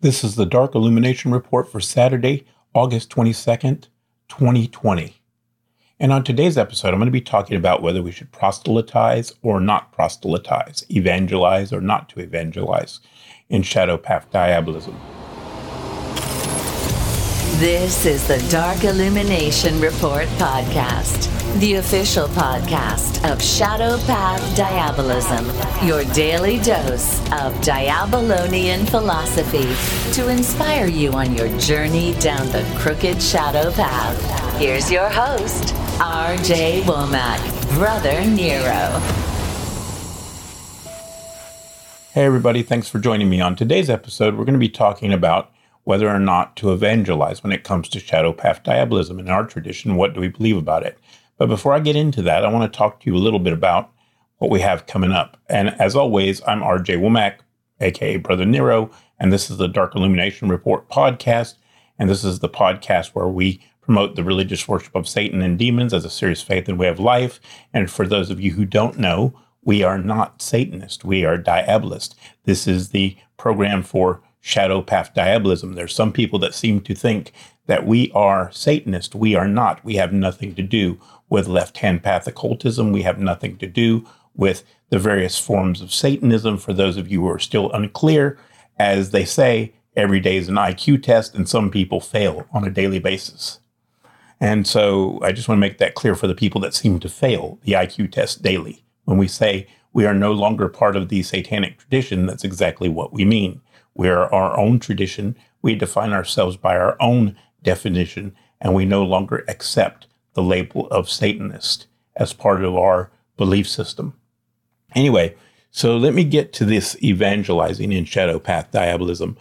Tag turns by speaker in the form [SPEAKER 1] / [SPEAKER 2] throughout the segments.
[SPEAKER 1] This is the Dark Illumination Report for Saturday, August 22nd, 2020. And on today's episode, I'm going to be talking about whether we should proselytize or not proselytize, evangelize or not to evangelize in Shadow Path Diabolism.
[SPEAKER 2] This is the Dark Illumination Report podcast, the official podcast of Shadow Path Diabolism, your daily dose of Diabolonian philosophy to inspire you on your journey down the crooked shadow path. Here's your host, RJ Womack, Brother Nero.
[SPEAKER 1] Hey, everybody, thanks for joining me. On today's episode, we're going to be talking about whether or not to evangelize when it comes to shadow path diabolism. In our tradition, what do we believe about it? But before I get into that, I want to talk to you a little bit about what we have coming up. And as always, I'm RJ Womack, aka Brother Nero, and this is the Dark Illumination Report podcast. And this is the podcast where we promote the religious worship of Satan and demons as a serious faith and way of life. And for those of you who don't know, we are not Satanist, we are Diabolist. This is the program for shadow path diabolism. There's some people that seem to think that we are Satanist. We are not. We have nothing to do with left hand path occultism. We have nothing to do with the various forms of Satanism. For those of you who are still unclear, as they say, every day is an IQ test, and some people fail on a daily basis. And so I just want to make that clear for the people that seem to fail the IQ test daily. When we say we are no longer part of the satanic tradition, that's exactly what we mean. We are our own tradition. We define ourselves by our own definition, and we no longer accept the label of Satanist as part of our belief system. Anyway, so let me get to this evangelizing in shadow path diabolism.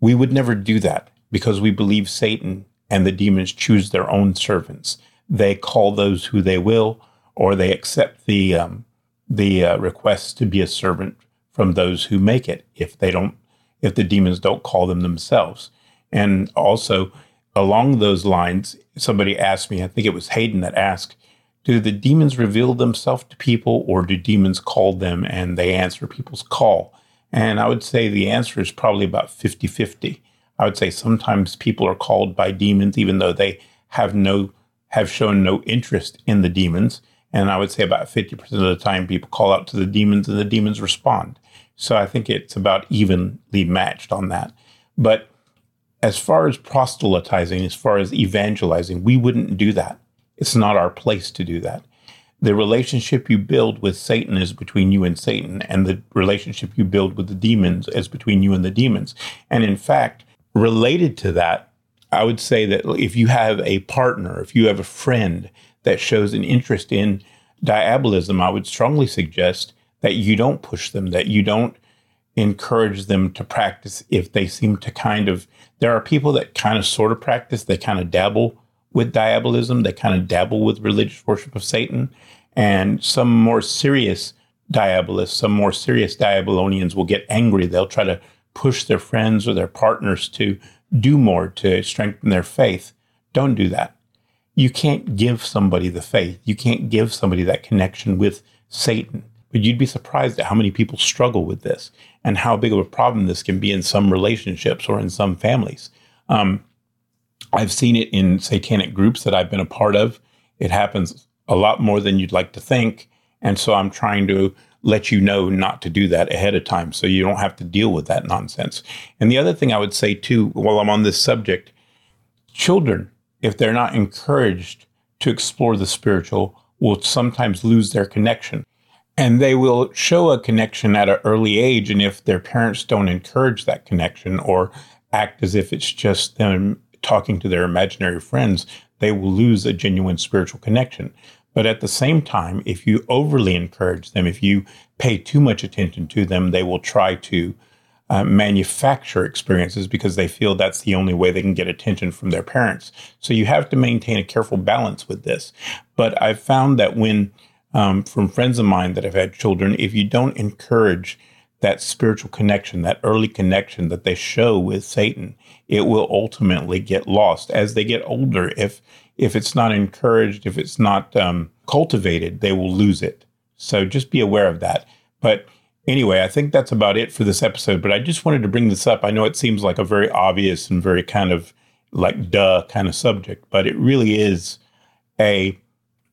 [SPEAKER 1] We would never do that because we believe Satan and the demons choose their own servants. They call those who they will, or they accept the um, the uh, request to be a servant from those who make it. If they don't if the demons don't call them themselves. And also, along those lines, somebody asked me, I think it was Hayden that asked, do the demons reveal themselves to people or do demons call them and they answer people's call? And I would say the answer is probably about 50 50. I would say sometimes people are called by demons even though they have no have shown no interest in the demons. And I would say about 50% of the time people call out to the demons and the demons respond. So I think it's about evenly matched on that. But as far as proselytizing, as far as evangelizing, we wouldn't do that. It's not our place to do that. The relationship you build with Satan is between you and Satan, and the relationship you build with the demons is between you and the demons. And in fact, related to that, I would say that if you have a partner, if you have a friend that shows an interest in diabolism, I would strongly suggest that you don't push them, that you don't encourage them to practice if they seem to kind of. There are people that kind of sort of practice, they kind of dabble with diabolism, they kind of dabble with religious worship of Satan. And some more serious diabolists, some more serious diabolonians will get angry. They'll try to push their friends or their partners to do more to strengthen their faith. Don't do that. You can't give somebody the faith. You can't give somebody that connection with Satan. But you'd be surprised at how many people struggle with this and how big of a problem this can be in some relationships or in some families. Um, I've seen it in satanic groups that I've been a part of. It happens a lot more than you'd like to think. And so I'm trying to let you know not to do that ahead of time so you don't have to deal with that nonsense. And the other thing I would say too, while I'm on this subject, children, if they're not encouraged to explore the spiritual, will sometimes lose their connection. And they will show a connection at an early age. And if their parents don't encourage that connection or act as if it's just them talking to their imaginary friends, they will lose a genuine spiritual connection. But at the same time, if you overly encourage them, if you pay too much attention to them, they will try to uh, manufacture experiences because they feel that's the only way they can get attention from their parents. So you have to maintain a careful balance with this. But I've found that when, um, from friends of mine that have had children, if you don't encourage that spiritual connection, that early connection that they show with Satan, it will ultimately get lost as they get older. If if it's not encouraged, if it's not um, cultivated, they will lose it. So just be aware of that. But anyway, I think that's about it for this episode. But I just wanted to bring this up. I know it seems like a very obvious and very kind of like duh kind of subject, but it really is a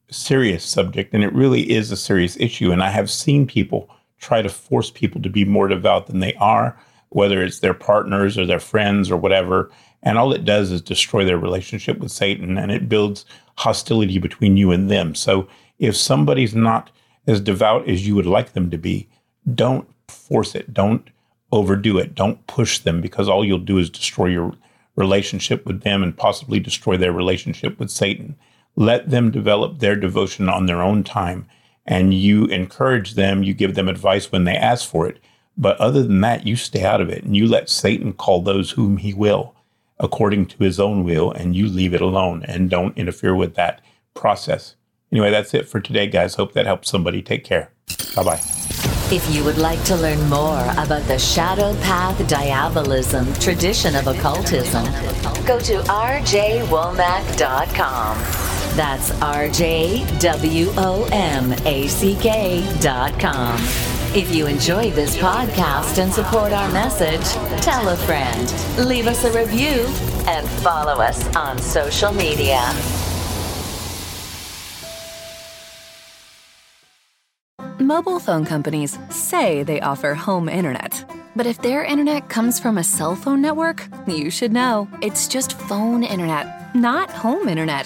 [SPEAKER 1] serious subject and it really is a serious issue. And I have seen people try to force people to be more devout than they are, whether it's their partners or their friends or whatever. And all it does is destroy their relationship with Satan and it builds hostility between you and them. So if somebody's not as devout as you would like them to be, don't force it. Don't overdo it. Don't push them because all you'll do is destroy your relationship with them and possibly destroy their relationship with Satan. Let them develop their devotion on their own time and you encourage them, you give them advice when they ask for it. But other than that, you stay out of it and you let Satan call those whom he will according to his own will, and you leave it alone and don't interfere with that process. Anyway, that's it for today, guys. Hope that helps somebody. Take care. Bye bye.
[SPEAKER 2] If you would like to learn more about the Shadow Path Diabolism tradition of occultism, go to rjwomack.com. That's rjwomack.com. If you enjoyed this podcast and support our message, tell a friend, leave us a review, and follow us on social media.
[SPEAKER 3] Mobile phone companies say they offer home internet. But if their internet comes from a cell phone network, you should know. It's just phone internet, not home internet.